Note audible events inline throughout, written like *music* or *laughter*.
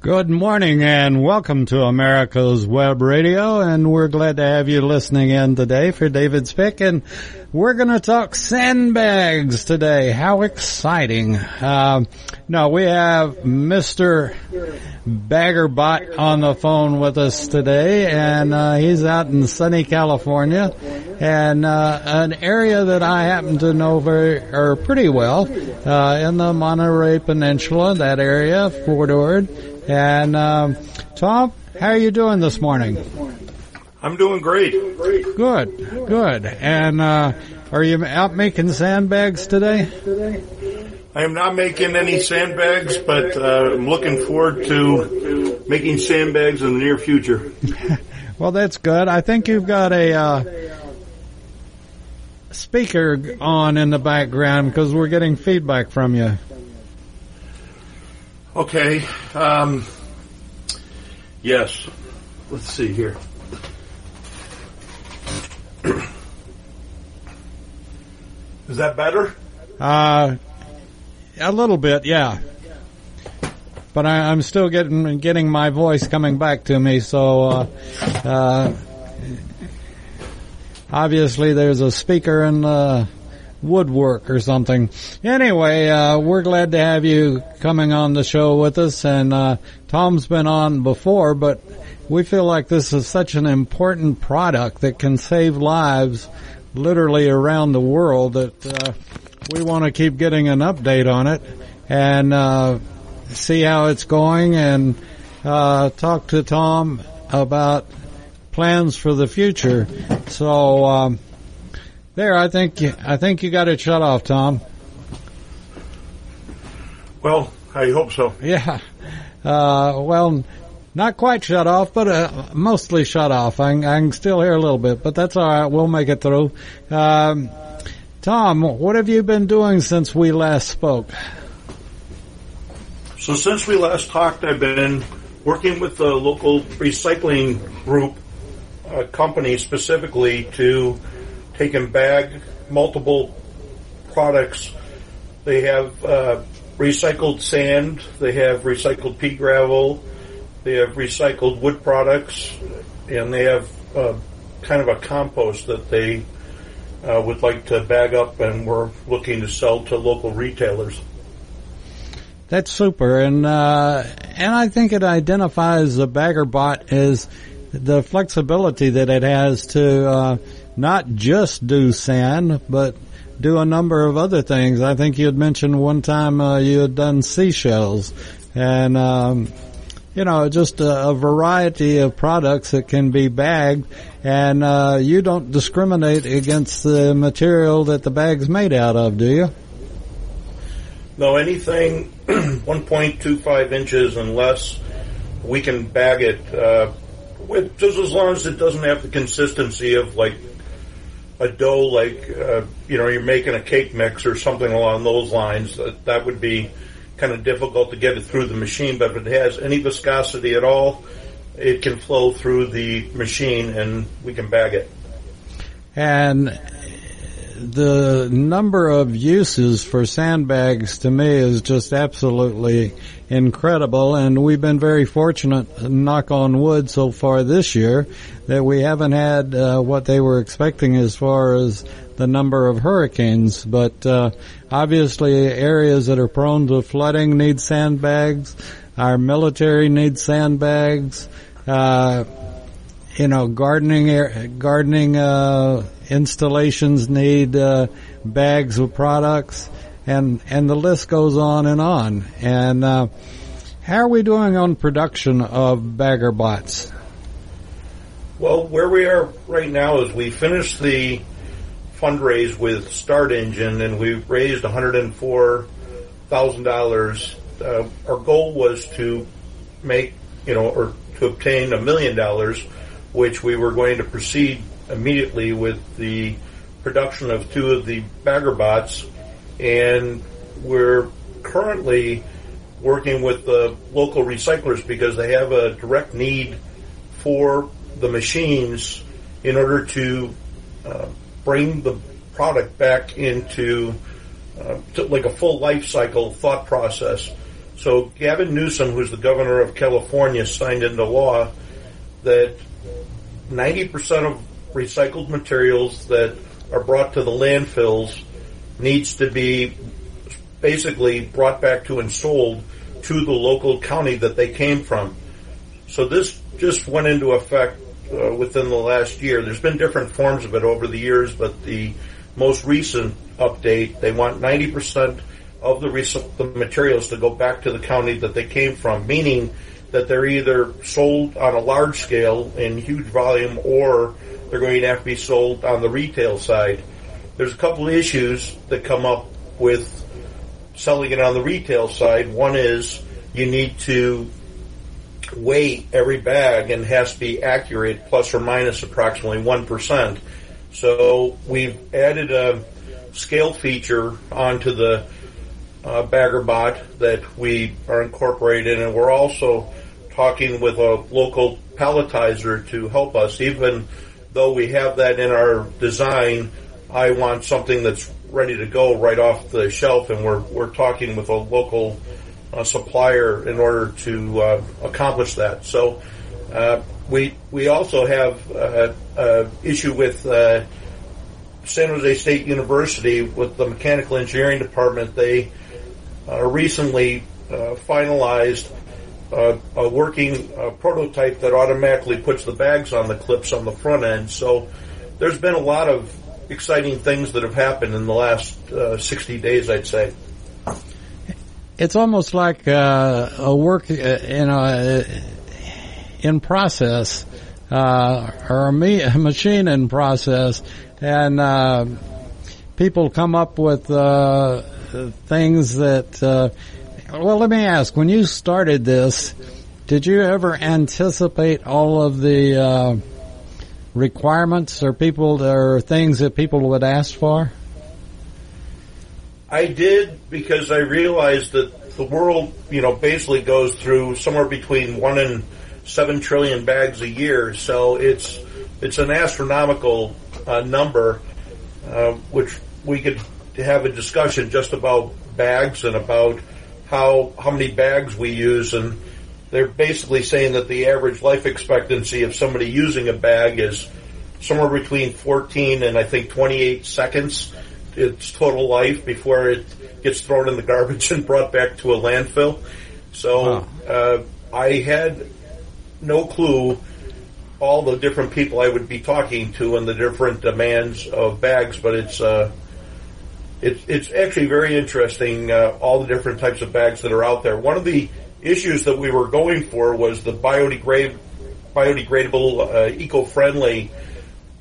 Good morning and welcome to America's Web Radio and we're glad to have you listening in today for David's Pick and we're going to talk sandbags today. How exciting. Uh, we have Mr. Baggerbot on the phone with us today and uh, he's out in sunny California and uh, an area that I happen to know very or pretty well uh, in the Monterey Peninsula, that area, Fort Ord. And um, Tom, how are you doing this morning? I'm doing great. Good, good. And uh, are you out making sandbags today? I am not making any sandbags, but uh, I'm looking forward to making sandbags in the near future. *laughs* well, that's good. I think you've got a uh, speaker on in the background because we're getting feedback from you. Okay. Um, yes. Let's see here. Is that better? Uh, a little bit, yeah. But I, am still getting getting my voice coming back to me. So uh, uh, obviously, there's a speaker in the woodwork or something. Anyway, uh, we're glad to have you coming on the show with us. And uh, Tom's been on before, but we feel like this is such an important product that can save lives literally around the world that uh, we want to keep getting an update on it and uh, see how it's going and uh, talk to Tom about plans for the future. So. Um, there, I think I think you got it shut off, Tom. Well, I hope so. Yeah. Uh, well, not quite shut off, but uh, mostly shut off. I, I, can still hear a little bit, but that's all right. We'll make it through. Um, Tom, what have you been doing since we last spoke? So since we last talked, I've been working with the local recycling group uh, company specifically to take and bag multiple products. They have uh, recycled sand, they have recycled pea gravel, they have recycled wood products, and they have uh, kind of a compost that they uh, would like to bag up and we're looking to sell to local retailers. That's super, and uh, and I think it identifies the bagger bot as the flexibility that it has to uh, not just do sand, but do a number of other things. I think you had mentioned one time uh, you had done seashells, and um, you know just a, a, variety of products that can be bagged, and uh, you don't discriminate against the material that the bag's made out of, do you? No, anything *clears throat* 1.25 inches and less, we can bag it. Uh, with, just as long as it doesn't have the consistency of like a dough like uh, you know you're making a cake mix or something along those lines, that, that would be kind of difficult to get it through the machine. But if it has any viscosity at all, it can flow through the machine and we can bag it. And the number of uses for sandbags to me is just absolutely incredible and we've been very fortunate, knock on wood so far this year, that we haven't had uh, what they were expecting as far as the number of hurricanes. But uh, obviously areas that are prone to flooding need sandbags. Our military needs sandbags. Uh, you know, gardening gardening uh, installations need uh, bags of products, and and the list goes on and on. And uh, how are we doing on production of bagger bots? Well, where we are right now is we finished the fundraise with Start Engine, and we raised one hundred and four thousand dollars. Uh, our goal was to make, you know, or to obtain a million dollars which we were going to proceed immediately with the production of two of the bagger bots, and we're currently working with the local recyclers because they have a direct need for the machines in order to uh, bring the product back into uh, like a full life cycle thought process. So Gavin Newsom, who's the governor of California, signed into law that 90% of recycled materials that are brought to the landfills needs to be basically brought back to and sold to the local county that they came from. So this just went into effect uh, within the last year. There's been different forms of it over the years, but the most recent update, they want 90% of the, res- the materials to go back to the county that they came from, meaning that they're either sold on a large scale in huge volume or they're going to have to be sold on the retail side. There's a couple of issues that come up with selling it on the retail side. One is you need to weigh every bag and has to be accurate plus or minus approximately 1%. So we've added a scale feature onto the uh, BaggerBot that we are incorporated and we're also talking with a local palletizer to help us. Even though we have that in our design, I want something that's ready to go right off the shelf and we're, we're talking with a local uh, supplier in order to uh, accomplish that. So uh, we we also have an issue with uh, San Jose State University with the mechanical engineering department. They uh, recently finalized a working prototype that automatically puts the bags on the clips on the front end. So there's been a lot of exciting things that have happened in the last 60 days, I'd say it's almost like uh, a work, uh, you know, uh, in process, uh, or a, me- a, machine in process, and uh, people come up with uh, things that. Well, let me ask: When you started this, did you ever anticipate all of the requirements or people or things that people would ask for? I did because I realized that the world, you know, basically goes through somewhere between one and seven trillion bags a year. So it's it's an astronomical uh, number, uh, which we could have a discussion just about bags and about how how many bags we use and they're basically saying that the average life expectancy of somebody using a bag is somewhere between 14 and I think 28 seconds its total life before it gets thrown in the garbage *laughs* and brought back to a landfill. So uh, I had no clue all the different people I would be talking to and the different demands of bags, but it's uh, it's it's actually very interesting uh, all the different types of bags that are out there. One of the issues that we were going for was the biodegrade, biodegradable, uh, eco-friendly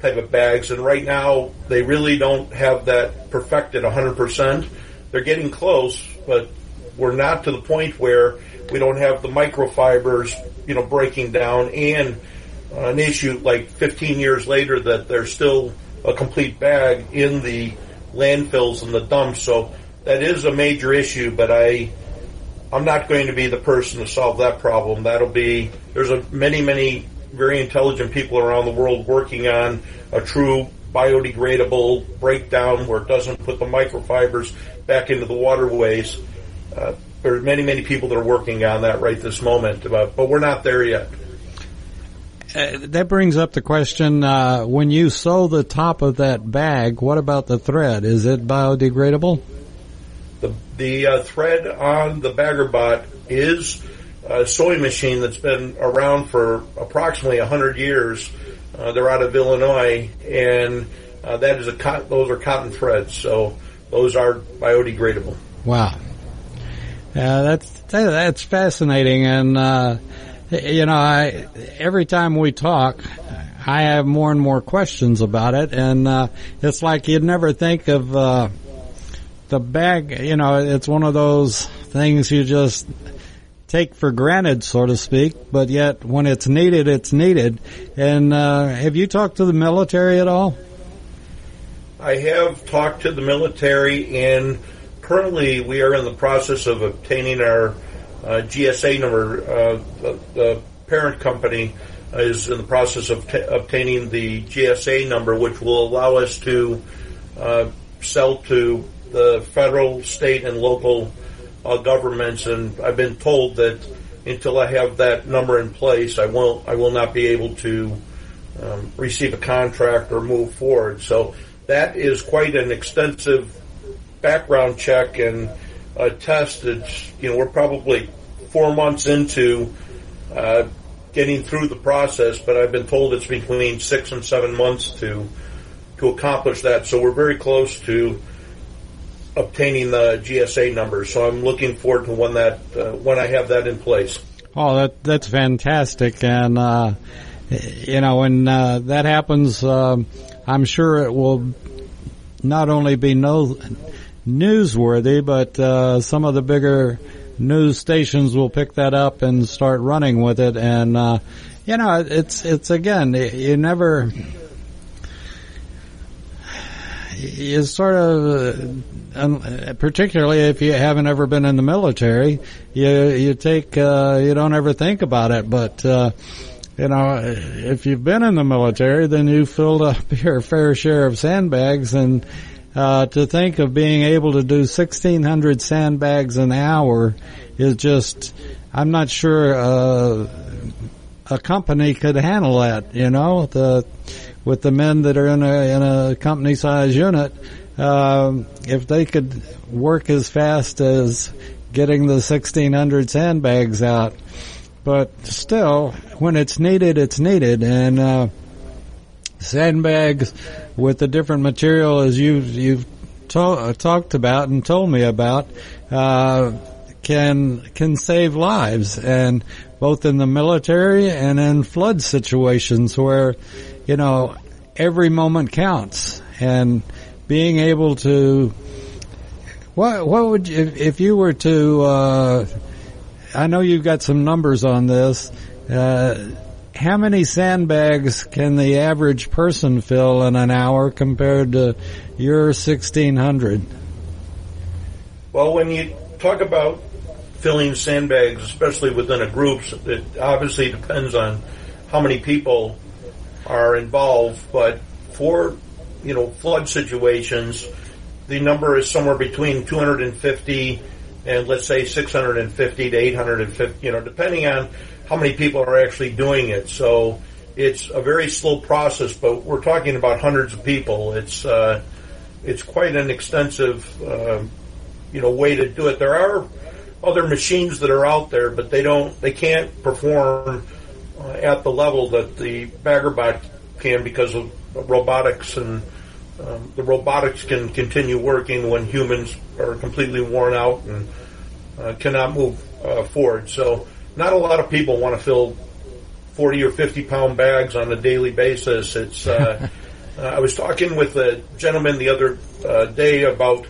type of bags, and right now they really don't have that perfected 100%. They're getting close, but we're not to the point where we don't have the microfibers, you know, breaking down and an issue like 15 years later that there's still a complete bag in the landfills and the dumps. So that is a major issue, but I, I'm not going to be the person to solve that problem. That'll be, there's a many, many very intelligent people around the world working on a true biodegradable breakdown where it doesn't put the microfibers back into the waterways. Uh, there are many, many people that are working on that right this moment, but, but we're not there yet. Uh, that brings up the question: uh, When you sew the top of that bag, what about the thread? Is it biodegradable? The the uh, thread on the BaggerBot is a sewing machine that's been around for approximately 100 years. Uh, they're out of Illinois, and uh, that is a cotton, those are cotton threads, so those are biodegradable. Wow, yeah, that's that's fascinating, and uh, you know, I, every time we talk, I have more and more questions about it, and uh, it's like you'd never think of uh, the bag. You know, it's one of those things you just take for granted, so to speak, but yet when it's needed, it's needed. And uh, have you talked to the military at all? I have talked to the military, and currently we are in the process of obtaining our GSA number. Uh, the, the, parent company is in the process of t- obtaining the GSA number, which will allow us to uh, sell to the federal, state, and local uh, governments. And I've been told that until I have that number in place, I won't. I will not be able to um, receive a contract or move forward. So that is quite an extensive background check and a test. It's you know we're probably four months into uh, getting through the process, but I've been told it's between six and seven months to to accomplish that. So we're very close to obtaining the GSA numbers. So I'm looking forward to when that uh, when I have that in place. Oh, that that's fantastic, and uh, you know when uh, that happens, um, I'm sure it will not only be no newsworthy, but uh, some of the bigger news stations will pick that up and start running with it. And uh, you know, it's it's again, you never. You sort of, uh, particularly if you haven't ever been in the military, you you take uh, you don't ever think about it. But uh, you know, if you've been in the military, then you filled up *laughs* your fair share of sandbags and uh, to think of being able to do 1600 sandbags an hour is just, I'm not sure, uh, a company could handle that, you know, the, with the men that are in a, in a company size unit, um, if they could work as fast as getting the 1600 sandbags out. But still, when it's needed, it's needed. And, uh, sandbags with the different material as you've you've to- uh, talked about and told me about uh, can can save lives. And both in the military and in flood situations where you know every moment counts. And being able to what what would you if, if you were to uh, I know you've got some numbers on this uh, how many sandbags can the average person fill in an hour compared to your 1600? Well, when you talk about filling sandbags, especially within a group, it obviously depends on how many people are involved, but for, you know, flood situations, the number is somewhere between 250 and let's say 650 to 850, you know, depending on how many people are actually doing it. So it's a very slow process, but we're talking about hundreds of people. It's uh, it's quite an extensive, uh, you know, way to do it. There are other machines that are out there, but they don't, they can't perform uh, at the level that the Baggerbot can because of robotics and um, the robotics can continue working when humans are completely worn out and uh, cannot move uh, forward. So not a lot of people want to fill 40 or 50 pound bags on a daily basis. It's, uh, *laughs* uh, I was talking with a gentleman the other uh, day about,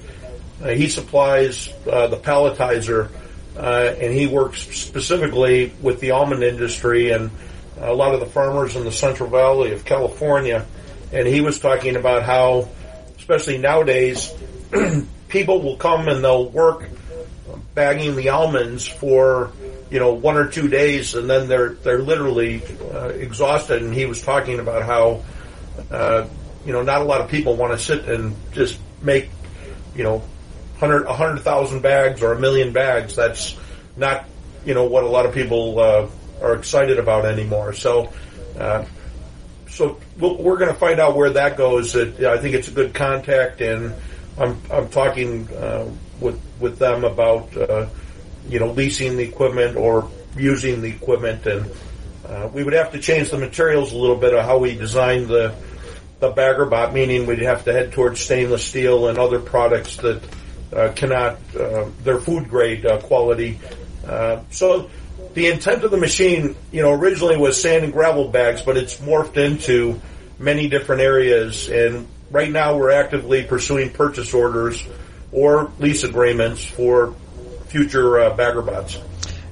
uh, he supplies uh, the palletizer, uh, and he works specifically with the almond industry and a lot of the farmers in the Central Valley of California. And he was talking about how, especially nowadays, *clears throat* people will come and they'll work bagging the almonds for you know one or two days, and then they're they're literally uh, exhausted. And he was talking about how uh, you know not a lot of people want to sit and just make you know hundred a hundred thousand bags or a million bags. That's not you know what a lot of people uh, are excited about anymore. So. Uh, so we're going to find out where that goes. I think it's a good contact, and I'm I'm talking uh, with with them about uh, you know leasing the equipment or using the equipment, and uh, we would have to change the materials a little bit of how we design the the bagger bot, meaning we'd have to head towards stainless steel and other products that uh, cannot uh, they're food grade uh, quality. Uh, so the intent of the machine, you know, originally was sand and gravel bags, but it's morphed into many different areas. And right now, we're actively pursuing purchase orders or lease agreements for future uh, Baggerbots.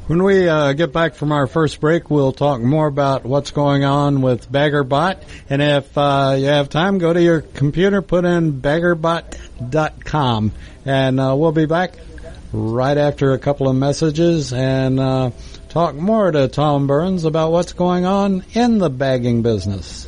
When we uh, get back from our first break, we'll talk more about what's going on with Baggerbot. And if uh, you have time, go to your computer, put in baggerbot.com, and uh, we'll be back right after a couple of messages and uh, talk more to Tom Burns about what's going on in the bagging business.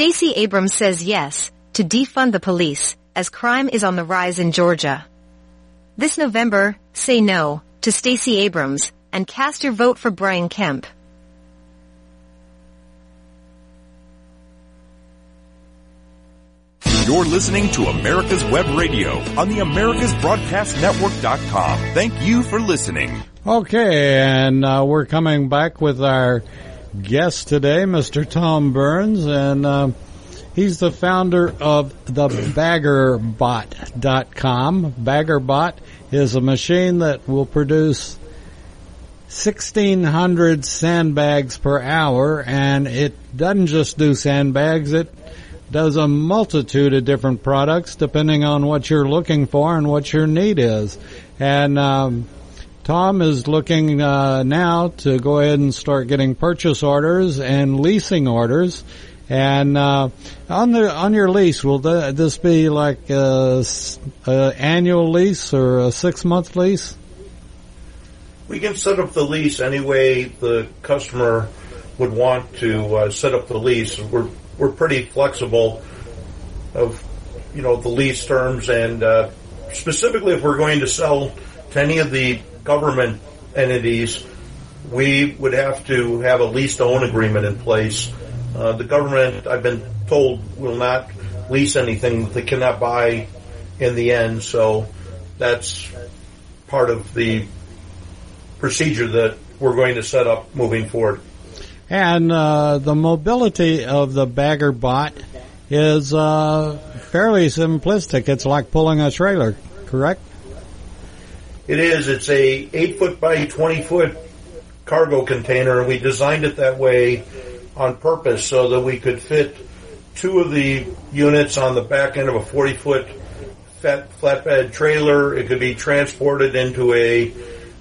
Stacey Abrams says yes to defund the police as crime is on the rise in Georgia. This November, say no to Stacey Abrams and cast your vote for Brian Kemp. You're listening to America's Web Radio on the AmericasBroadcastNetwork.com. Thank you for listening. Okay, and uh, we're coming back with our guest today, Mr. Tom Burns, and uh, he's the founder of the BaggerBot.com. BaggerBot is a machine that will produce 1600 sandbags per hour, and it doesn't just do sandbags, it does a multitude of different products depending on what you're looking for and what your need is. And um, Tom is looking uh, now to go ahead and start getting purchase orders and leasing orders. And uh, on the on your lease, will th- this be like a, a annual lease or a six month lease? We can set up the lease any way the customer would want to uh, set up the lease. We're we're pretty flexible of you know the lease terms and uh, specifically if we're going to sell to any of the government entities, we would have to have a lease to own agreement in place. Uh, the government, I've been told, will not lease anything that they cannot buy in the end. So that's part of the procedure that we're going to set up moving forward. And uh, the mobility of the bagger bot is uh, fairly simplistic. It's like pulling a trailer, correct? It is. It's a eight foot by twenty foot cargo container, and we designed it that way on purpose so that we could fit two of the units on the back end of a forty foot flatbed trailer. It could be transported into a,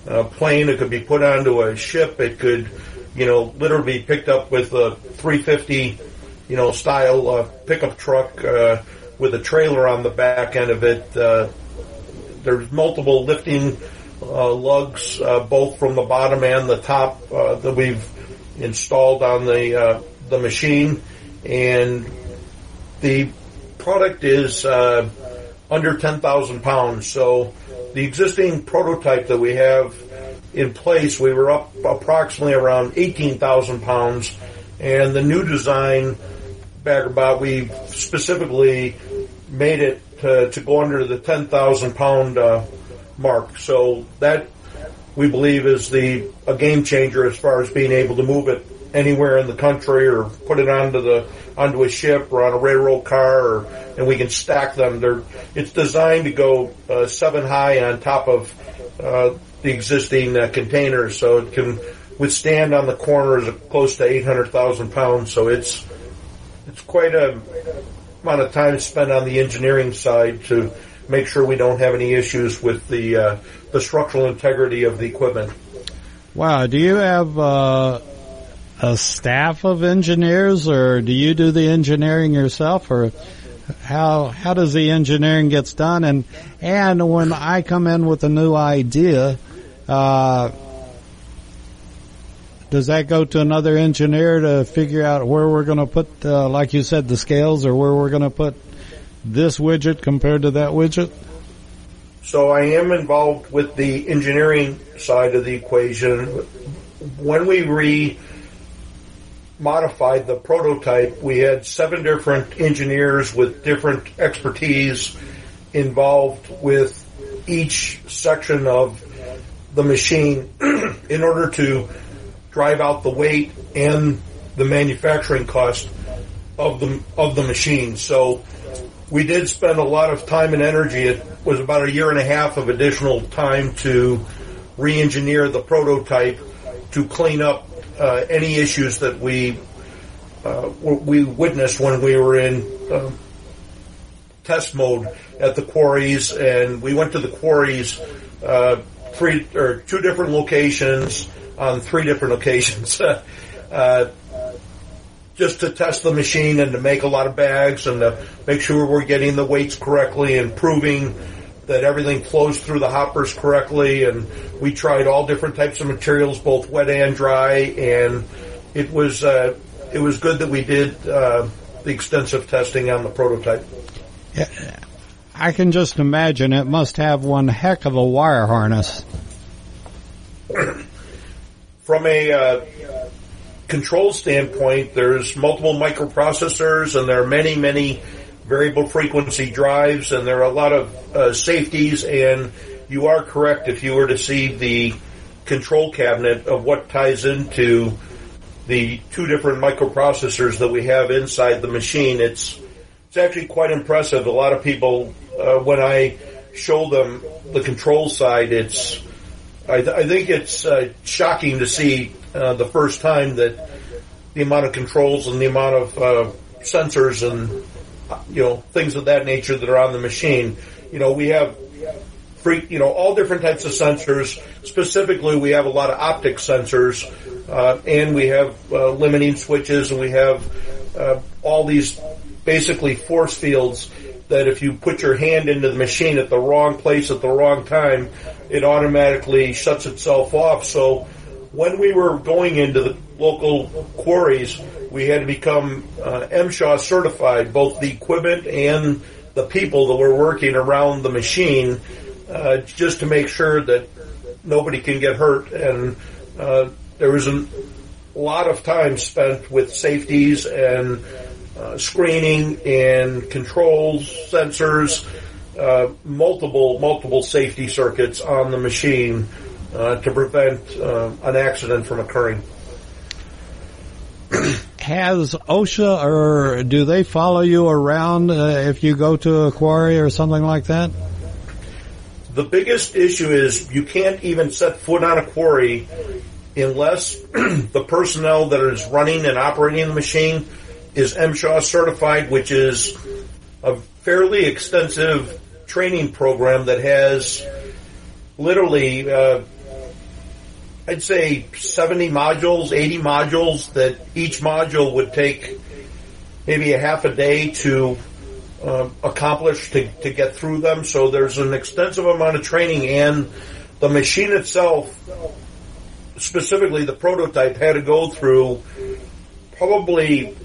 a plane. It could be put onto a ship. It could you know, literally picked up with a 350, you know, style uh, pickup truck uh, with a trailer on the back end of it. Uh, there's multiple lifting uh, lugs, uh, both from the bottom and the top, uh, that we've installed on the uh, the machine, and the product is uh, under 10,000 pounds. So the existing prototype that we have in place, we were up approximately around 18,000 pounds, and the new design Baggerbot, we specifically made it to, to go under the 10,000 pound uh, mark. So that we believe is the a game changer as far as being able to move it anywhere in the country or put it onto the onto a ship or on a railroad car or, and we can stack them. They're, it's designed to go uh, seven high on top of uh, the existing uh, containers, so it can withstand on the corners close to 800,000 pounds. So it's it's quite a amount of time spent on the engineering side to make sure we don't have any issues with the uh, the structural integrity of the equipment. Wow. Do you have uh, a staff of engineers, or do you do the engineering yourself, or how how does the engineering gets done? And and when I come in with a new idea, uh, does that go to another engineer to figure out where we're going to put, uh, like you said, the scales, or where we're going to put this widget compared to that widget? So I am involved with the engineering side of the equation. When we re modified the prototype, we had seven different engineers with different expertise involved with each section of the machine *clears throat* in order to drive out the weight and the manufacturing cost of the of the machine. So we did spend a lot of time and energy. It was about a year and a half of additional time to re-engineer the prototype to clean up uh, any issues that we uh, we witnessed when we were in uh, test mode at the quarries, and we went to the quarries uh, three or two different locations on three different occasions. *laughs* uh, just to test the machine and to make a lot of bags and to make sure we're getting the weights correctly and proving that everything flows through the hoppers correctly. And we tried all different types of materials, both wet and dry, and it was uh, it was good that we did uh, the extensive testing on the prototype. Yeah, I can just imagine it must have one heck of a wire harness. From a uh, control standpoint, there's multiple microprocessors, and there are many, many variable frequency drives, and there are a lot of uh, safeties. And you are correct if you were to see the control cabinet of what ties into the two different microprocessors that we have inside the machine. It's it's actually quite impressive. A lot of people, uh, when I show them the control side, it's I, th- I think it's uh, shocking to see uh, the first time that the amount of controls and the amount of uh, sensors and you know things of that nature that are on the machine. You know, we have free, you know, all different types of sensors. Specifically, we have a lot of optic sensors, uh, and we have uh, limiting switches, and we have uh, all these basically force fields that if you put your hand into the machine at the wrong place at the wrong time, it automatically shuts itself off. So when we were going into the local quarries, we had to become uh, MSHA certified, both the equipment and the people that were working around the machine, uh, just to make sure that nobody can get hurt. And uh, there was a lot of time spent with safeties and uh, screening and controls, sensors, uh, multiple multiple safety circuits on the machine uh, to prevent uh, an accident from occurring. Has OSHA or do they follow you around uh, if you go to a quarry or something like that? The biggest issue is you can't even set foot on a quarry unless *clears throat* the personnel that is running and operating the machine is MSHA certified, which is a fairly extensive training program that has literally uh, I'd say 70 modules, 80 modules that each module would take maybe a half a day to uh, accomplish to, to get through them. So there's an extensive amount of training and the machine itself, specifically the prototype, had to go through probably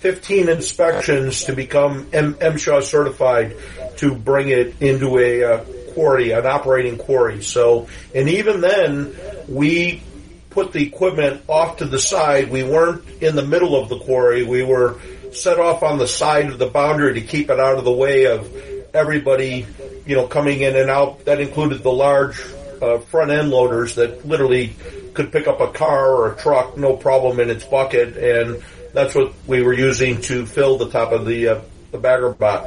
15 inspections to become M- MSHA certified to bring it into a uh, quarry, an operating quarry. So, and even then, we put the equipment off to the side. We weren't in the middle of the quarry. We were set off on the side of the boundary to keep it out of the way of everybody, you know, coming in and out. That included the large uh, front end loaders that literally could pick up a car or a truck, no problem in its bucket, and that's what we were using to fill the top of the uh, the bagger bot.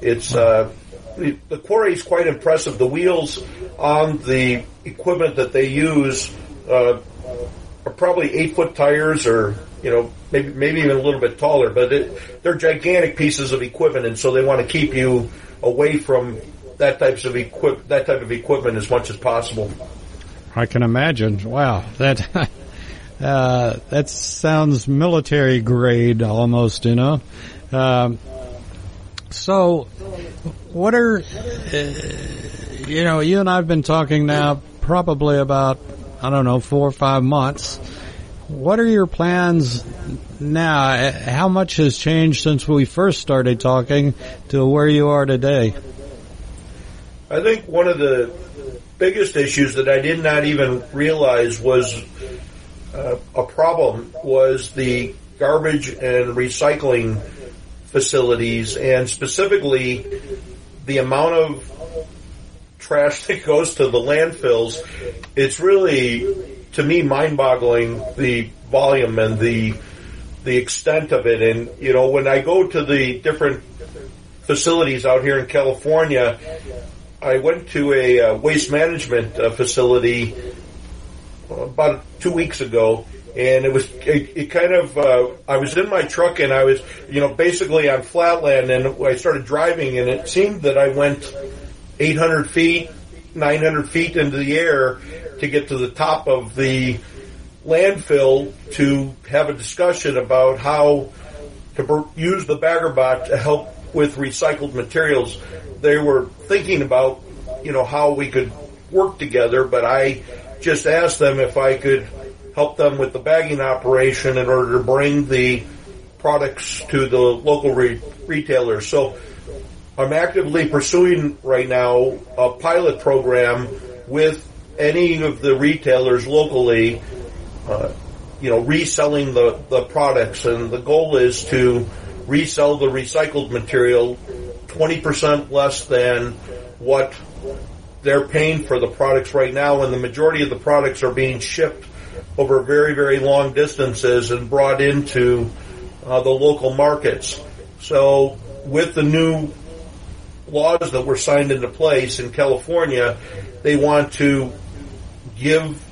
It's uh, the, the quarry is quite impressive. The wheels on the equipment that they use uh, are probably eight foot tires, or you know maybe maybe even a little bit taller. But it, they're gigantic pieces of equipment, and so they want to keep you away from that types of equip that type of equipment as much as possible. I can imagine. Wow, that *laughs* uh, that sounds military grade almost. You know. Um, so, what are, uh, you know, you and I have been talking now probably about, I don't know, four or five months. What are your plans now? How much has changed since we first started talking to where you are today? I think one of the biggest issues that I did not even realize was uh, a problem was the garbage and recycling facilities and specifically the amount of trash *laughs* that goes to the landfills, it's really, to me, mind-boggling the volume and the the extent of it. And you know, when I go to the different facilities out here in California, I went to a uh, waste management uh, facility about two weeks ago, and it was it, it kind of uh, I was in my truck and I was you know basically on flatland and I started driving and it seemed that I went 800 feet, 900 feet into the air to get to the top of the landfill to have a discussion about how to use the Baggerbot to help with recycled materials. They were thinking about, you know, how we could work together, but I just asked them if I could help them with the bagging operation in order to bring the products to the local re- retailers. So I'm actively pursuing right now a pilot program with any of the retailers locally, uh, you know, reselling the, the products. And the goal is to resell the recycled material 20% less than what they're paying for the products right now. And the majority of the products are being shipped over very, very long distances and brought into uh, the local markets. So with the new laws that were signed into place in California, they want to give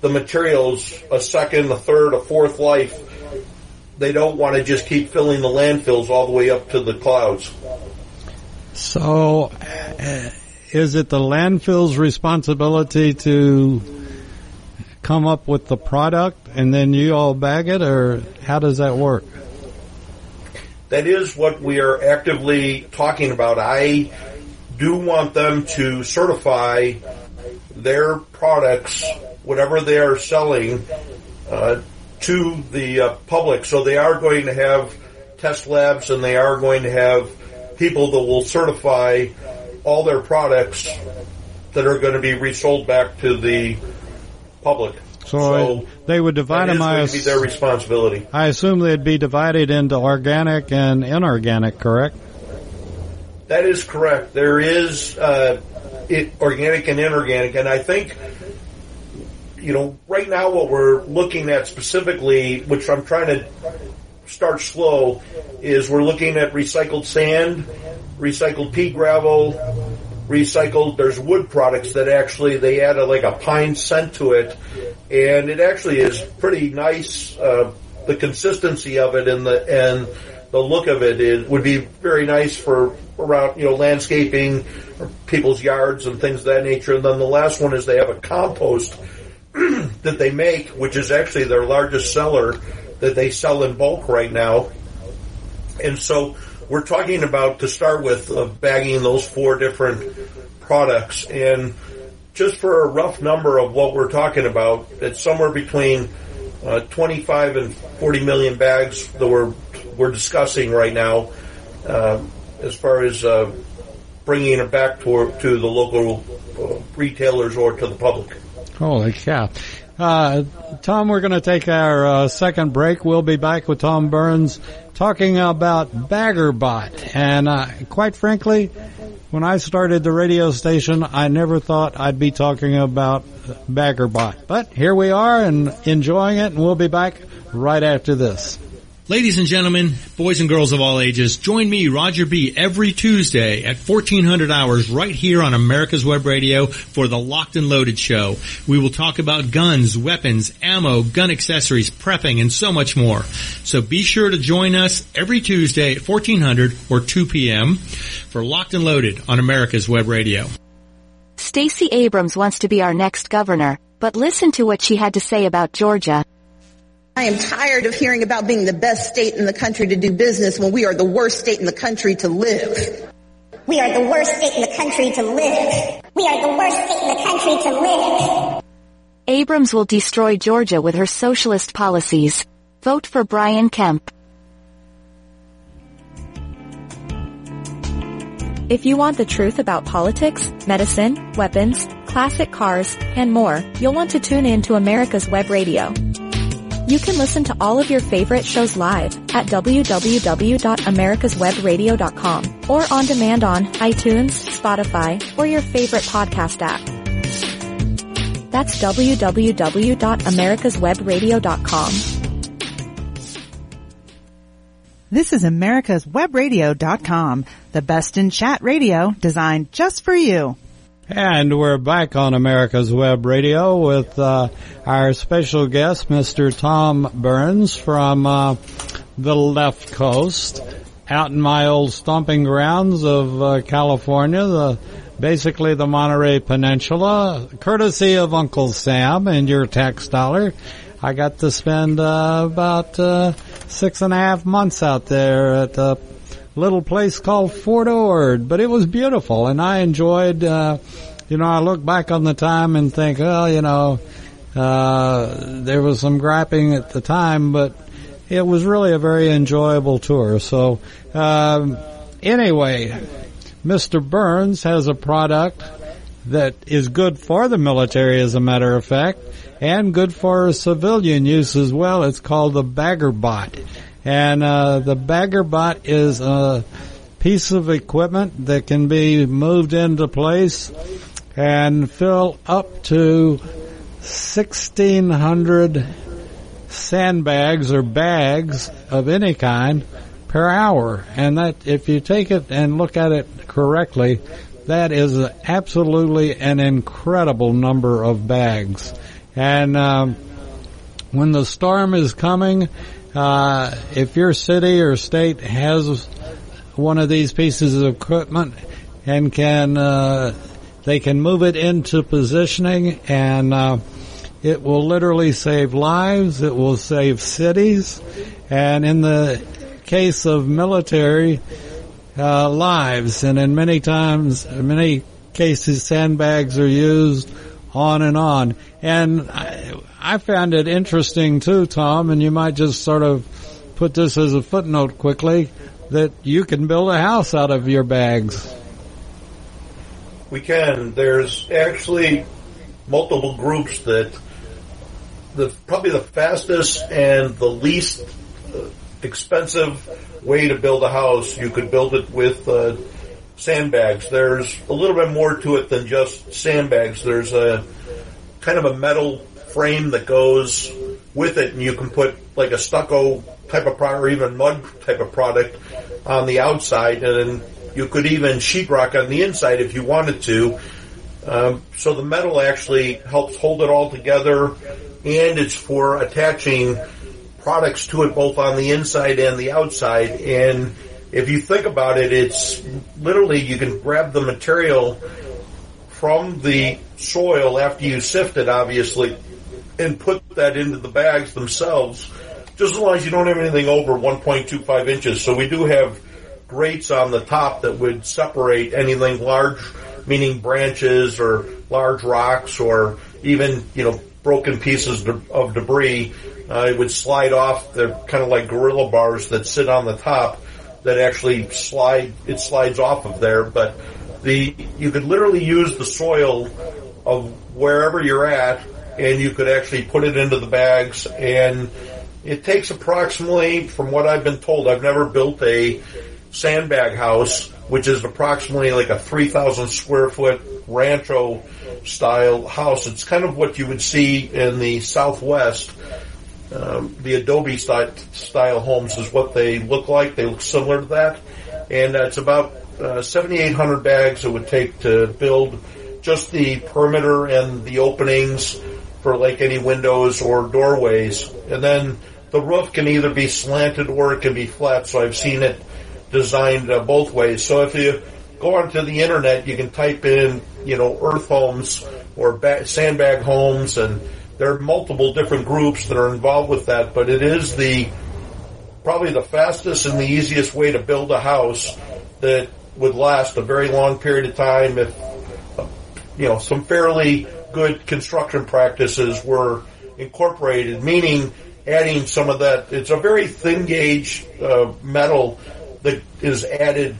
the materials a second, a third, a fourth life. They don't want to just keep filling the landfills all the way up to the clouds. So, uh, is it the landfill's responsibility to come up with the product and then you all bag it, or how does that work? That is what we are actively talking about. I do want them to certify their products, whatever they are selling, uh, to the uh, public. So they are going to have test labs and they are going to have people that will certify all their products that are going to be resold back to the public. So, so they would divide them. I be their responsibility. I assume they'd be divided into organic and inorganic, correct? That is correct. There is uh, it, organic and inorganic, and I think you know right now what we're looking at specifically, which I'm trying to start slow, is we're looking at recycled sand, recycled pea gravel, recycled. There's wood products that actually they add a, like a pine scent to it, and it actually is pretty nice. Uh, the consistency of it and the and the look of it is, would be very nice for around you know landscaping, people's yards and things of that nature. And then the last one is they have a compost *clears throat* that they make, which is actually their largest seller that they sell in bulk right now. And so we're talking about to start with uh, bagging those four different products and just for a rough number of what we're talking about, it's somewhere between uh, 25 and 40 million bags that we're we're discussing right now, uh, as far as uh, bringing it back to to the local uh, retailers or to the public. Holy cow! Uh, Tom, we're going to take our uh, second break. We'll be back with Tom Burns talking about Baggerbot. And uh, quite frankly, when I started the radio station, I never thought I'd be talking about Baggerbot. But here we are and enjoying it, and we'll be back right after this. Ladies and gentlemen, boys and girls of all ages, join me, Roger B., every Tuesday at 1400 hours right here on America's Web Radio for the Locked and Loaded Show. We will talk about guns, weapons, ammo, gun accessories, prepping, and so much more. So be sure to join us every Tuesday at 1400 or 2 p.m. for Locked and Loaded on America's Web Radio. Stacey Abrams wants to be our next governor, but listen to what she had to say about Georgia. I am tired of hearing about being the best state in the country to do business when we are the worst state in the country to live. We are the worst state in the country to live. We are the worst state in the country to live. Abrams will destroy Georgia with her socialist policies. Vote for Brian Kemp. If you want the truth about politics, medicine, weapons, classic cars, and more, you'll want to tune in to America's Web Radio. You can listen to all of your favorite shows live at www.americaswebradio.com or on demand on iTunes, Spotify, or your favorite podcast app. That's www.americaswebradio.com. This is americaswebradio.com, the best in chat radio designed just for you. And we're back on America's Web Radio with uh, our special guest, Mr. Tom Burns from uh, the left coast, out in my old stomping grounds of uh, California, the basically the Monterey Peninsula, courtesy of Uncle Sam and your tax dollar. I got to spend uh, about uh, six and a half months out there at a little place called Fort Ord, but it was beautiful, and I enjoyed. Uh, you know, I look back on the time and think, well, you know, uh, there was some griping at the time, but it was really a very enjoyable tour. So, um, anyway, Mr. Burns has a product that is good for the military, as a matter of fact, and good for civilian use as well. It's called the Bagger Bot. And uh, the Bagger Bot is a piece of equipment that can be moved into place and fill up to 1,600 sandbags or bags of any kind per hour. And that, if you take it and look at it correctly, that is absolutely an incredible number of bags. And um, when the storm is coming, uh, if your city or state has one of these pieces of equipment and can uh, they can move it into positioning and uh, it will literally save lives. It will save cities. And in the case of military, uh, lives. And in many times, in many cases, sandbags are used on and on. And I, found it interesting too, Tom, and you might just sort of put this as a footnote quickly, that you can build a house out of your bags. We can. There's actually multiple groups that the probably the fastest and the least uh, expensive way to build a house. You could build it with uh, sandbags. There's a little bit more to it than just sandbags. There's a kind of a metal frame that goes with it, and you can put like a stucco type of product or even mud type of product on the outside, and you could even sheetrock on the inside if you wanted to. Um, so the metal actually helps hold it all together, and it's for attaching products to it both on the inside and the outside. And if you think about it, it's literally you can grab the material from the soil after you sift it, obviously, and put that into the bags themselves, just as long as you don't have anything over 1.25 inches. So we do have grates on the top that would separate anything large, meaning branches or large rocks or even, you know, broken pieces of debris uh, it would slide off. They're kind of like gorilla bars that sit on the top that actually slide. It slides off of there, but the you could literally use the soil of wherever you're at, and you could actually put it into the bags. And it takes approximately, from what I've been told, I've never built a sandbag house, which is approximately like a 3,000 square foot rancho style house. It's kind of what you would see in the Southwest um, the Adobe style, style homes is what they look like. They look similar to that, and it's about uh, 7,800 bags it would take to build just the perimeter and the openings for like any windows or doorways, and then the roof can either be slanted or it can be flat. So I've seen it designed uh, both ways. So if you go onto the internet, you can type in you know earth homes or ba- sandbag homes and there are multiple different groups that are involved with that, but it is the probably the fastest and the easiest way to build a house that would last a very long period of time if you know some fairly good construction practices were incorporated, meaning adding some of that. It's a very thin gauge uh, metal that is added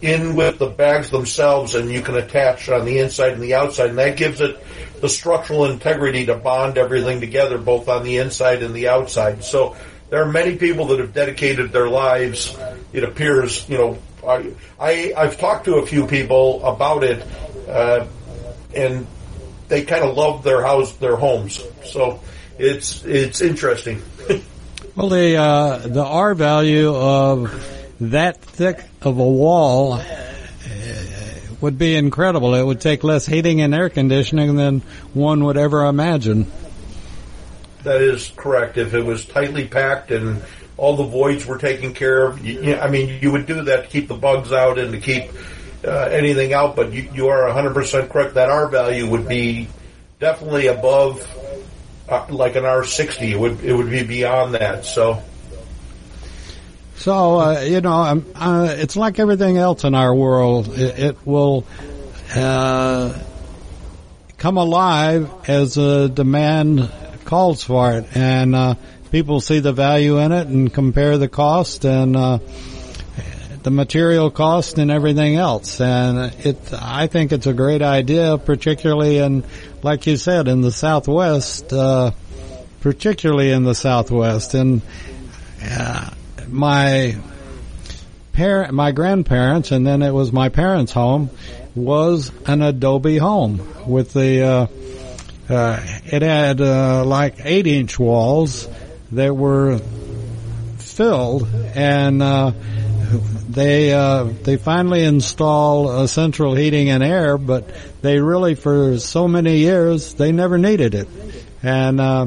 in with the bags themselves, and you can attach on the inside and the outside, and that gives it the structural integrity to bond everything together, both on the inside and the outside. So there are many people that have dedicated their lives. It appears, you know, I, I I've talked to a few people about it, uh, and they kind of love their house, their homes. So it's it's interesting. *laughs* well, the uh, the R value of that thick of a wall would be incredible. It would take less heating and air conditioning than one would ever imagine. That is correct. If it was tightly packed and all the voids were taken care of, you, you- I mean, you would do that to keep the bugs out and to keep uh, anything out. But you, you are 100% correct that R value would be definitely above, uh, like an R60. It would it would be beyond that. So. So uh, you know, um, uh, it's like everything else in our world. It, it will uh, come alive as a demand calls for it, and uh, people see the value in it and compare the cost and uh, the material cost and everything else. And it, I think it's a great idea, particularly in, like you said, in the Southwest, uh, particularly in the Southwest, and. Uh, my parent, my grandparents, and then it was my parents' home, was an adobe home with the. Uh, uh, it had uh, like eight-inch walls that were filled, and uh, they uh, they finally install a central heating and air, but they really for so many years they never needed it, and. Uh,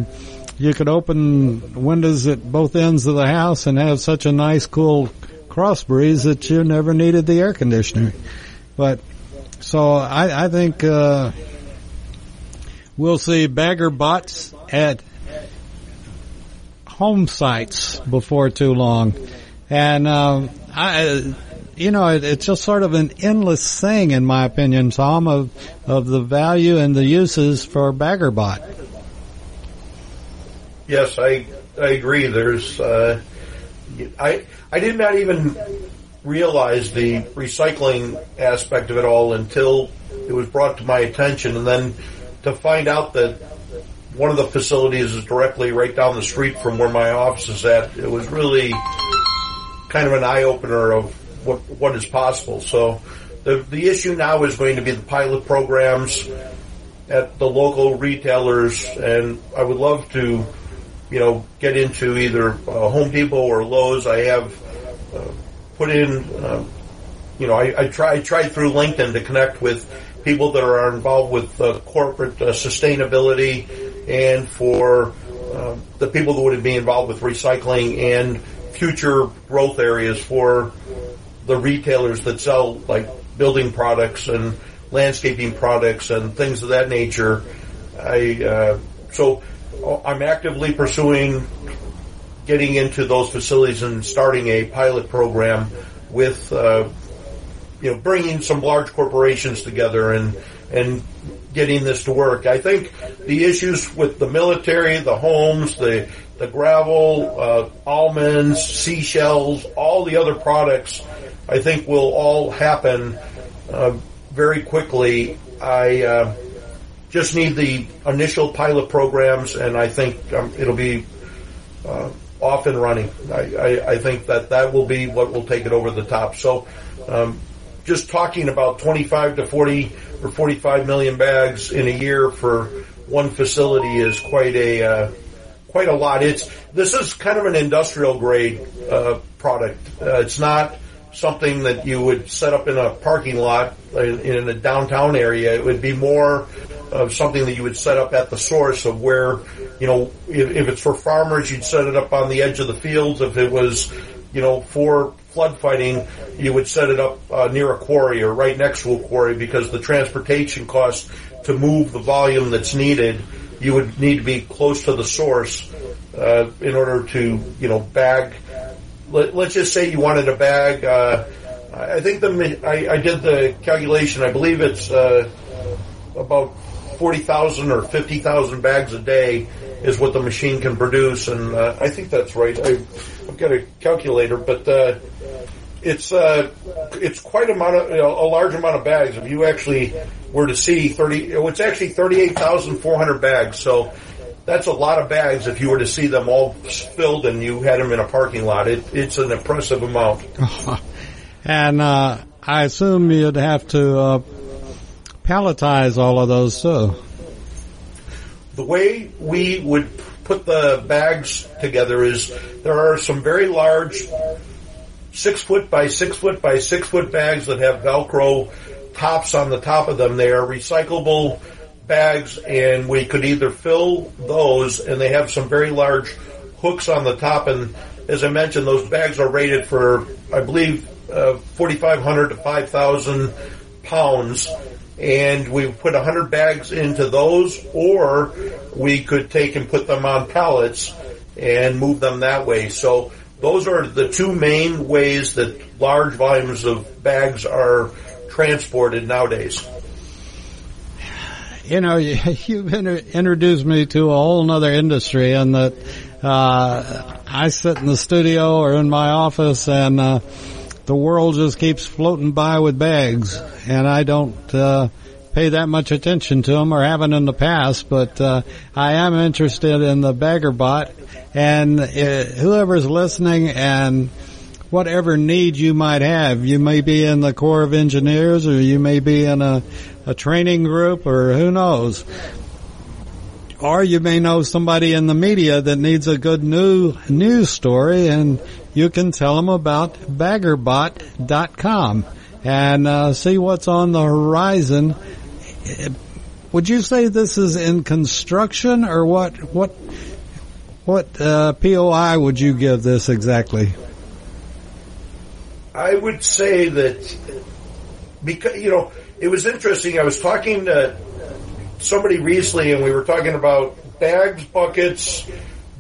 you could open windows at both ends of the house and have such a nice cool cross breeze that you never needed the air conditioner. But so I, I think uh, we'll see bagger bots at home sites before too long, and um, I. You know, it, it's just sort of an endless thing, in my opinion, Tom, of of the value and the uses for BaggerBot. Yes, I I agree. There's uh, I I did not even realize the recycling aspect of it all until it was brought to my attention, and then to find out that one of the facilities is directly right down the street from where my office is at. It was really kind of an eye opener of what what is possible. So the the issue now is going to be the pilot programs at the local retailers, and I would love to you know, get into either uh, Home Depot or Lowe's. I have uh, put in, uh, you know, I, I try I tried through LinkedIn to connect with people that are involved with corporate uh, sustainability, and for uh, the people that would be involved with recycling and future growth areas for the retailers that sell like building products and landscaping products and things of that nature. I uh, so I'm actively pursuing getting into those facilities and starting a pilot program with, uh, you know, bringing some large corporations together and and getting this to work. I think the issues with the military, the homes, the the gravel, uh, almonds, seashells, all the other products, I think will all happen uh, very quickly. I uh, just need the initial pilot programs, and I think um, it'll be uh, off and running. I, I, I, think that that will be what will take it over the top. So, um, just talking about 25 to 40 or 45 million bags in a year for one facility is quite a uh, quite a lot. It's this is kind of an industrial grade uh, product. Uh, it's not something that you would set up in a parking lot in, in a downtown area. It would be more of something that you would set up at the source of where, you know, if, if it's for farmers, you'd set it up on the edge of the fields. If it was, you know, for flood fighting, you would set it up uh, near a quarry or right next to a quarry because the transportation costs to move the volume that's needed, you would need to be close to the source uh, in order to, you know, bag. Let, us just say you wanted a bag. Uh, I think the I, I, did the calculation. I believe it's uh, about 40,000 or 50,000 bags a day is what the machine can produce, and uh, I think that's right. I, have got a calculator, but uh, it's uh, it's quite a amount of you know, a large amount of bags. If you actually were to see 30, it's actually 38,400 bags. So that's a lot of bags if you were to see them all filled and you had them in a parking lot. It, it's an impressive amount. *laughs* and uh, I assume you'd have to uh, palletize all of those too. The way we would put the bags together is there are some very large six foot by six foot by six foot bags that have Velcro tops on the top of them. They are recyclable bags, and we could either fill those, and they have some very large hooks on the top. And as I mentioned, those bags are rated for, I believe, uh, 4,500 to 5,000 pounds. And we put 100 bags into those, or we could take and put them on pallets and move them that way. So those are the two main ways that large volumes of bags are transported nowadays. You know, *laughs* you've introduced me to a whole other industry and that, uh, I sit in the studio or in my office and, uh, the world just keeps floating by with bags and I don't, uh, pay that much attention to them or haven't in the past, but, uh, I am interested in the bagger bot and uh, whoever's listening and whatever need you might have, you may be in the Corps of Engineers or you may be in a, a training group or who knows. Or you may know somebody in the media that needs a good new news story and you can tell them about baggerbot.com and uh, see what's on the horizon. Would you say this is in construction or what, what, what uh, POI would you give this exactly? I would say that because you know it was interesting. I was talking to somebody recently, and we were talking about bags, buckets,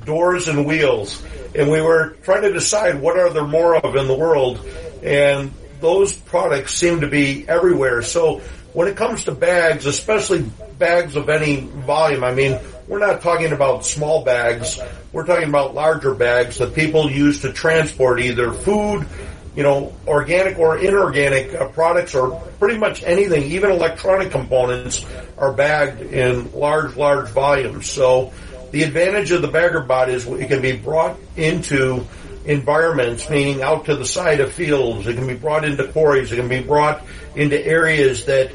doors, and wheels, and we were trying to decide what are there more of in the world, and those products seem to be everywhere. So when it comes to bags, especially bags of any volume, I mean, we're not talking about small bags. We're talking about larger bags that people use to transport either food, you know, organic or inorganic uh, products or pretty much anything, even electronic components are bagged in large, large volumes. So the advantage of the bagger bot is it can be brought into environments, meaning out to the side of fields. It can be brought into quarries. It can be brought into areas that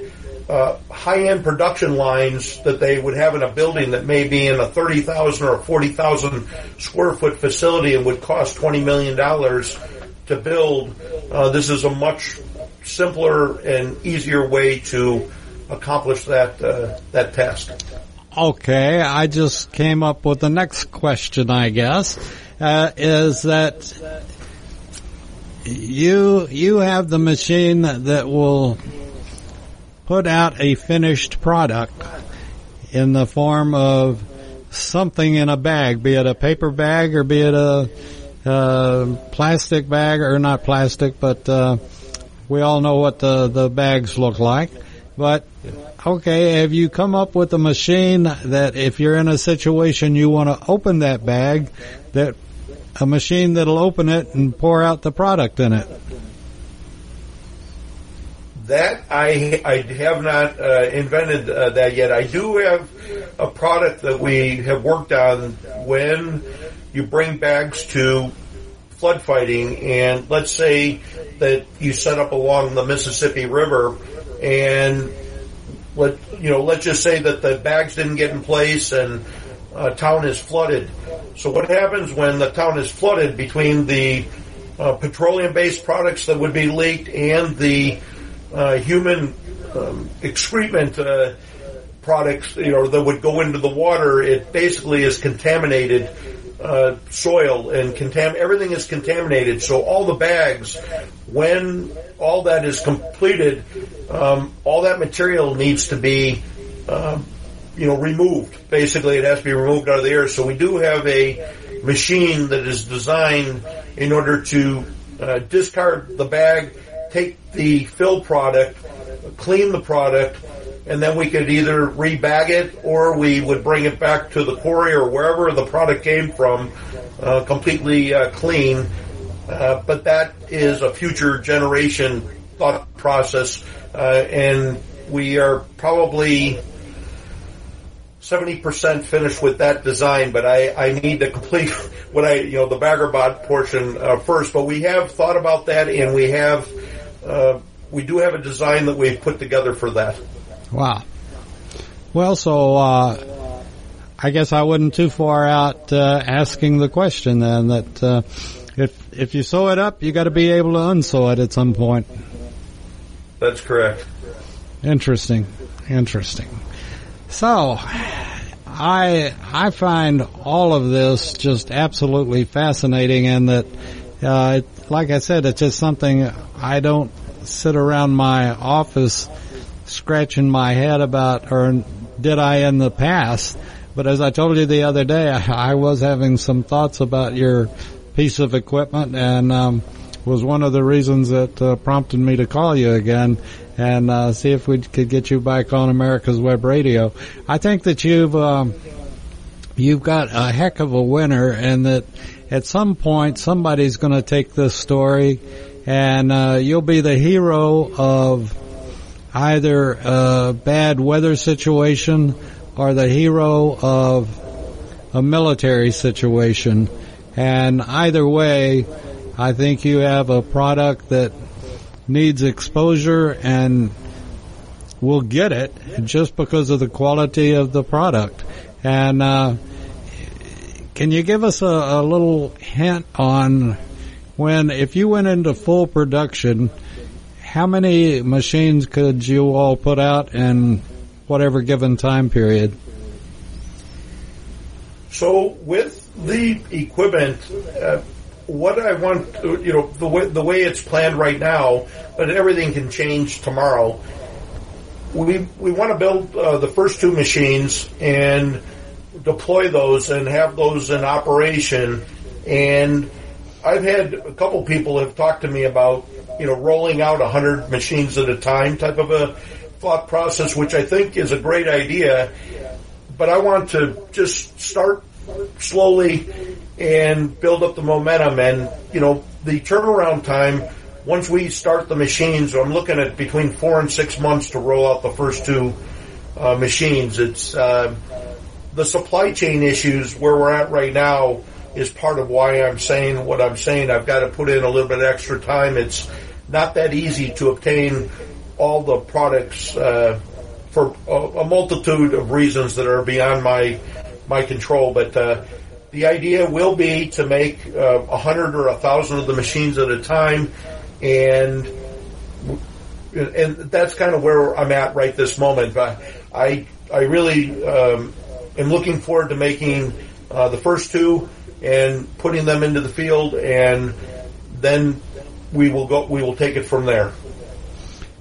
uh, high-end production lines that they would have in a building that may be in a 30,000 or 40,000 square foot facility and would cost $20 million to build. Uh, this is a much simpler and easier way to accomplish that uh, that task. Okay, I just came up with the next question. I guess uh, is that you you have the machine that will put out a finished product in the form of something in a bag, be it a paper bag or be it a, a plastic bag or not plastic, but uh, we all know what the, the bags look like. But okay, have you come up with a machine that if you're in a situation you want to open that bag, that a machine that'll open it and pour out the product in it? That I I have not uh, invented uh, that yet. I do have a product that we have worked on when you bring bags to flood fighting, and let's say that you set up along the Mississippi River, and let you know, let's just say that the bags didn't get in place and a town is flooded. So what happens when the town is flooded between the uh, petroleum-based products that would be leaked and the uh, human um, excrement uh, products, you know, that would go into the water, it basically is contaminated uh, soil and contam- everything is contaminated. So all the bags, when all that is completed, um, all that material needs to be, um, you know, removed. Basically, it has to be removed out of the air. So we do have a machine that is designed in order to uh, discard the bag, take the fill product, clean the product, and then we could either rebag it or we would bring it back to the quarry or wherever the product came from, uh, completely uh, clean. Uh, but that is a future generation thought process, uh, and we are probably 70% finished with that design, but I, I need to complete *laughs* what I, you know, the Baggerbot portion uh, first. But we have thought about that, and we have, uh, we do have a design that we've put together for that. Wow. Well, so uh, I guess I wasn't too far out uh, asking the question then that uh, if if you sew it up, you got to be able to unsew it at some point. That's correct. Interesting, interesting. So, I I find all of this just absolutely fascinating, and that, uh, it, like I said, it's just something I don't sit around my office scratching my head about, or did I in the past? But as I told you the other day, I, *laughs* I was having some thoughts about your piece of equipment, and um, was one of the reasons that uh, prompted me to call you again and uh, see if we could get you back on America's Web Radio. I think that you've um, you've got a heck of a winner, and that at some point somebody's going to take this story, and uh, you'll be the hero of either a bad weather situation or the hero of a military situation. And either way, I think you have a product that needs exposure and will get it just because of the quality of the product. And uh, can you give us a, a little hint on when, if you went into full production, how many machines could you all put out in whatever given time period? So with the equipment, uh, what I want, you know, the way the way it's planned right now, but everything can change tomorrow. We we want to build uh, the first two machines and deploy those and have those in operation. And I've had a couple people have talked to me about you know rolling out hundred machines at a time type of a thought process, which I think is a great idea. But I want to just start slowly and build up the momentum. And, you know, the turnaround time, once we start the machines, I'm looking at between four and six months to roll out the first two uh, machines. It's uh, the supply chain issues where we're at right now is part of why I'm saying what I'm saying. I've got to put in a little bit extra time. It's not that easy to obtain all the products uh, for a, a, multitude of reasons that are beyond my my control. But uh, the idea will be to make uh, a uh, hundred or a thousand of the machines at a time, and and that's kind of where I'm at right this moment. But I I really um, am looking forward to making uh, the first two and putting them into the field, and then we will go. We will take it from there.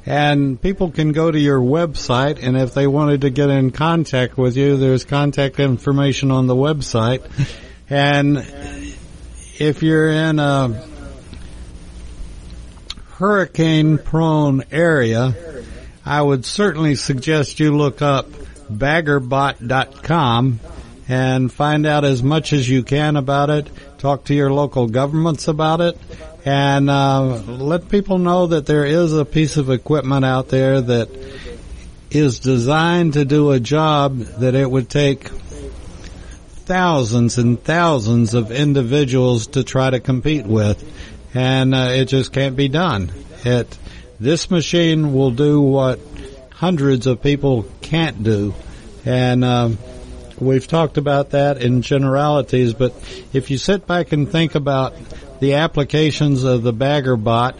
And people can go to your website, and if they wanted to get in contact with you, there's contact information on the website. And if you're in a hurricane prone area, I would certainly suggest you look up baggerbot.com and find out as much as you can about it. Talk to your local governments about it and uh, let people know that there is a piece of equipment out there that is designed to do a job that it would take thousands and thousands of individuals to try to compete with, and uh, it just can't be done. It this machine will do what hundreds of people can't do, and uh, we've talked about that in generalities. But if you sit back and think about the applications of the bagger bot,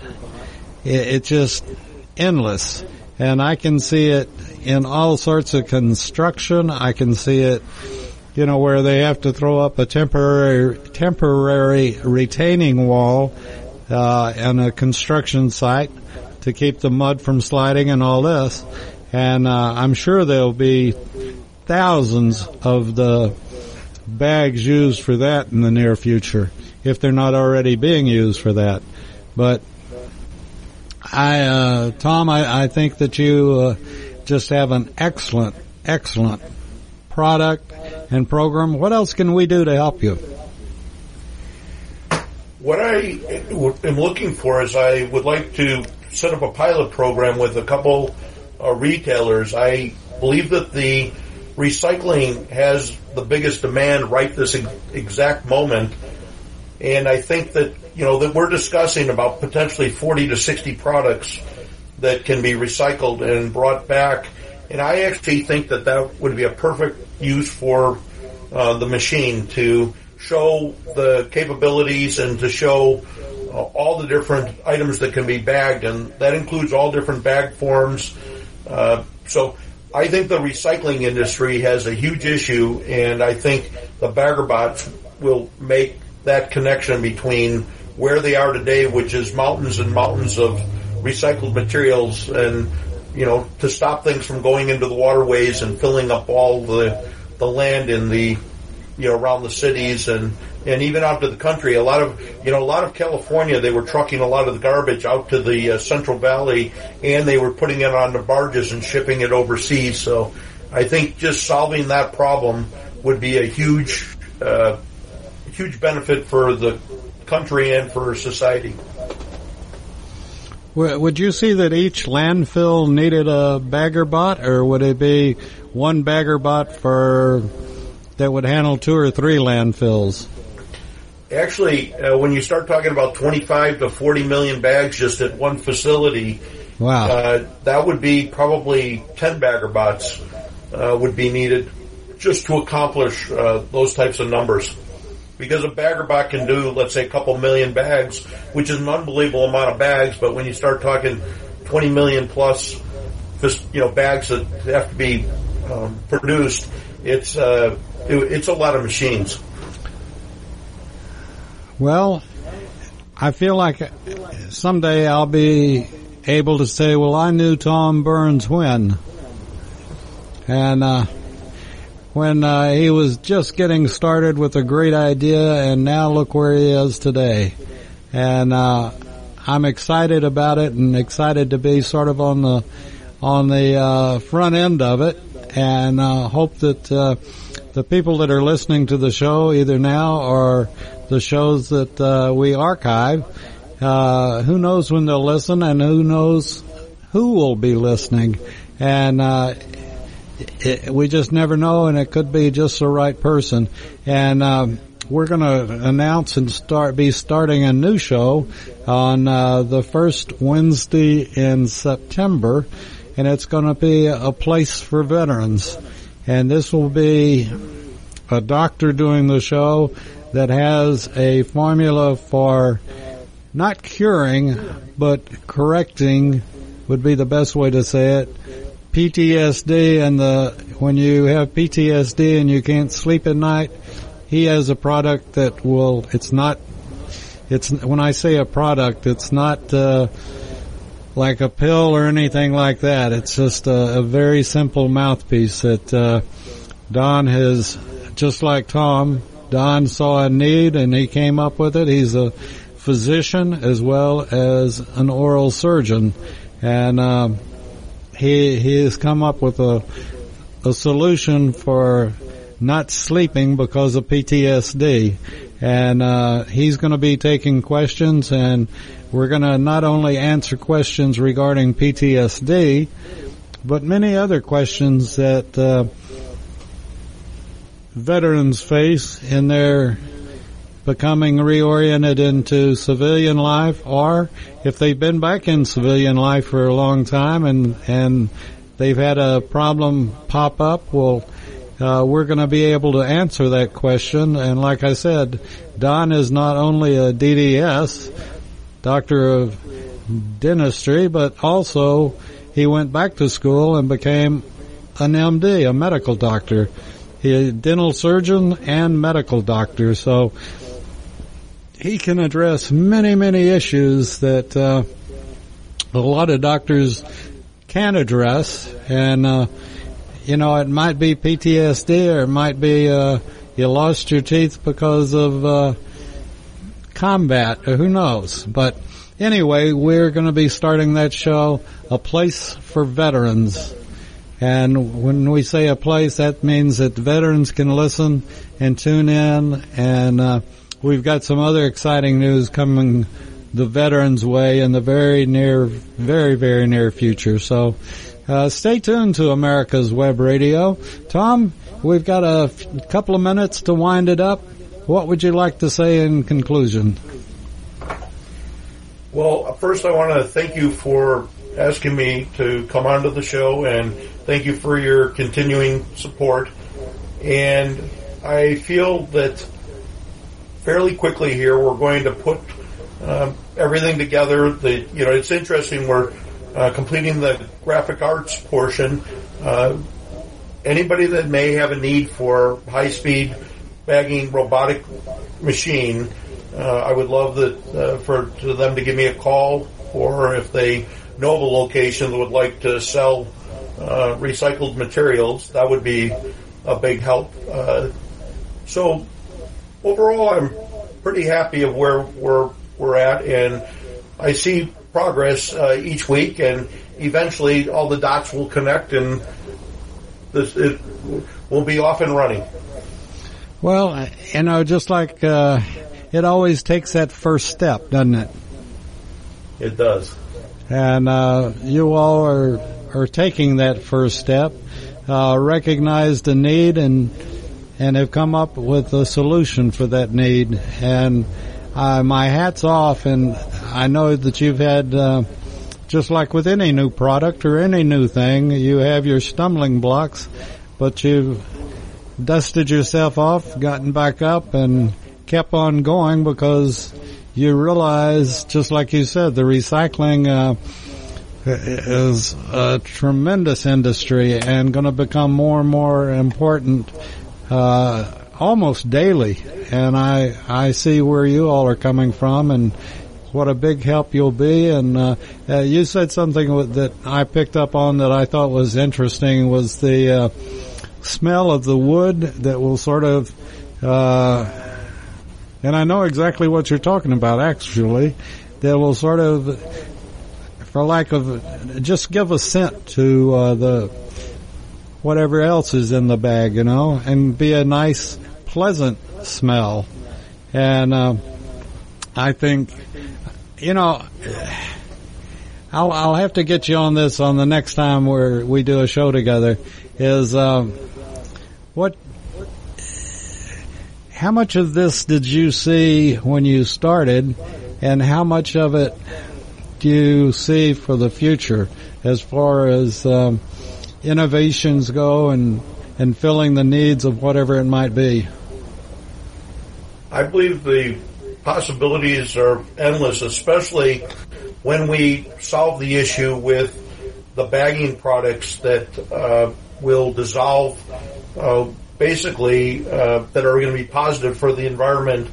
it, it's just endless. And I can see it in all sorts of construction. I can see it, you know, where they have to throw up a temporary, temporary retaining wall, uh, and a construction site to keep the mud from sliding and all this. And, uh, I'm sure there'll be thousands of the bags used for that in the near future if they're not already being used for that. But I, uh, Tom, I, I think that you uh, just have an excellent, excellent product and program. What else can we do to help you? What I am looking for is I would like to set up a pilot program with a couple uh, retailers. I believe that the recycling has the biggest demand right this exact moment and I think that, you know, that we're discussing about potentially 40 to 60 products that can be recycled and brought back. And I actually think that that would be a perfect use for uh, the machine to show the capabilities and to show uh, all the different items that can be bagged, and that includes all different bag forms. Uh, so I think the recycling industry has a huge issue, and I think the bagger bots will make that connection between where they are today, which is mountains and mountains of recycled materials, and you know to stop things from going into the waterways and filling up all the the land in the you know around the cities and and even out to the country. A lot of you know a lot of California they were trucking a lot of the garbage out to the uh, Central Valley and they were putting it on the barges and shipping it overseas. So I think just solving that problem would be a huge uh, huge benefit for the country and for society. Would you see that each landfill needed a bagger bot, or would it be one bagger bot for that would handle two or three landfills? Actually, uh, when you start talking about 25 to 40 million bags just at one facility, wow, uh, that would be probably 10 bagger bots uh, would be needed just to accomplish uh, those types of numbers because a bagger bot can do, let's say, a couple million bags, which is an unbelievable amount of bags. But when you start talking 20 million plus, you know, bags that have to be um, produced, it's uh, it, it's a lot of machines. Well, I feel like someday I'll be able to say, "Well, I knew Tom Burns when," and. Uh, when uh, he was just getting started with a great idea, and now look where he is today. And uh, I'm excited about it, and excited to be sort of on the on the uh, front end of it, and uh, hope that uh, the people that are listening to the show, either now or the shows that uh, we archive, who knows when they'll listen, and who knows who will be listening, and it, we just never know, and it could be just the right person. And um, we're going to announce and start be starting a new show on uh, the first Wednesday in September, and it's going to be a place for veterans. And this will be a doctor doing the show that has a formula for not curing, but correcting would be the best way to say it PTSD and the when you have PTSD and you can't sleep at night, he has a product that will. It's not. It's when I say a product, it's not uh, like a pill or anything like that. It's just a, a very simple mouthpiece that uh, Don has. Just like Tom, Don saw a need and he came up with it. He's a physician as well as an oral surgeon, and. Um, he he has come up with a a solution for not sleeping because of PTSD, and uh, he's going to be taking questions, and we're going to not only answer questions regarding PTSD, but many other questions that uh, veterans face in their becoming reoriented into civilian life or if they've been back in civilian life for a long time and and they've had a problem pop up well uh, we're going to be able to answer that question. And like I said Don is not only a DDS doctor of dentistry but also he went back to school and became an MD a medical doctor he a dental surgeon and medical doctor so he can address many, many issues that uh, a lot of doctors can address, and uh, you know it might be PTSD or it might be uh, you lost your teeth because of uh, combat, who knows? But anyway, we're going to be starting that show, a place for veterans. And when we say a place, that means that veterans can listen and tune in and uh, we've got some other exciting news coming the veterans way in the very near, very, very near future. So, uh, stay tuned to America's Web Radio. Tom, we've got a f- couple of minutes to wind it up. What would you like to say in conclusion? Well, first I want to thank you for asking me to come onto the show and thank you for your continuing support. And I feel that fairly quickly here, we're going to put um, everything together. The you know it's interesting. We're uh, completing the graphic arts portion. Uh, anybody that may have a need for high speed bagging robotic machine, uh, I would love that uh, for them to give me a call, or if they a location that would like to sell uh, recycled materials, that would be a big help. Uh, so overall, I'm pretty happy of where we're we're at, and I see progress uh, each week, and eventually all the dots will connect, and this it will be off and running. Well, you know, just like uh, it always takes that first step, doesn't it? It does. And uh, you all are are taking that first step, uh, recognize the need, and and have come up with a solution for that need. And uh, my hat's off, and I know that you've had. Uh, just like with any new product or any new thing, you have your stumbling blocks, but you've dusted yourself off, gotten back up, and kept on going because you realize, just like you said, the recycling uh, is a tremendous industry and going to become more and more important uh, almost daily. And I I see where you all are coming from and what a big help you'll be. And uh, uh, you said something that I picked up on that I thought was interesting was the uh, smell of the wood that will sort of, uh, and I know exactly what you're talking about actually, that will sort of, for lack of, just give a scent to uh, the whatever else is in the bag, you know, and be a nice, pleasant smell. And uh, I think you know, I'll, I'll have to get you on this on the next time where we do a show together. Is um, what? How much of this did you see when you started, and how much of it do you see for the future as far as um, innovations go and and filling the needs of whatever it might be? I believe the possibilities are endless, especially when we solve the issue with the bagging products that uh, will dissolve, uh, basically, uh, that are going to be positive for the environment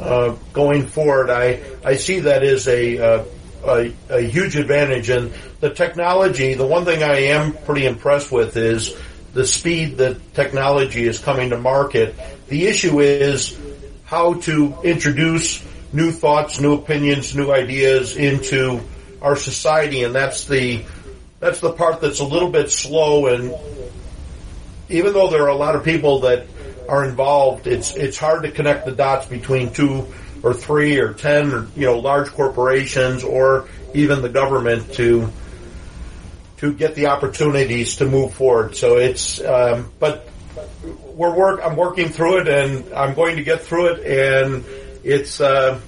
uh, going forward. I, I see that as a, uh, a, a huge advantage. And the technology, the one thing I am pretty impressed with is the speed that technology is coming to market. The issue is how to introduce new thoughts, new opinions, new ideas into our society, and that's the that's the part that's a little bit slow. And even though there are a lot of people that are involved, it's it's hard to connect the dots between two or three or ten or you know large corporations or even the government to to get the opportunities to move forward. So it's um, but we're work. I'm working through it, and I'm going to get through it. And it's uh,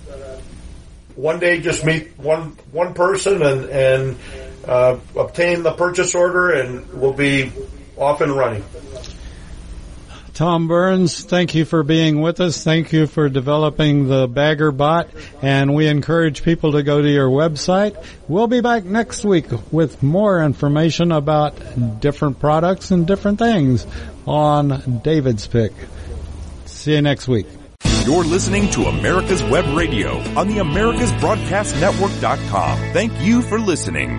one day just meet one one person and and uh, obtain the purchase order, and we'll be off and running. Tom Burns, thank you for being with us. Thank you for developing the Bagger Bot, and we encourage people to go to your website. We'll be back next week with more information about different products and different things on David's Pick. See you next week. You're listening to America's Web Radio on the AmericasBroadcastNetwork.com. Thank you for listening.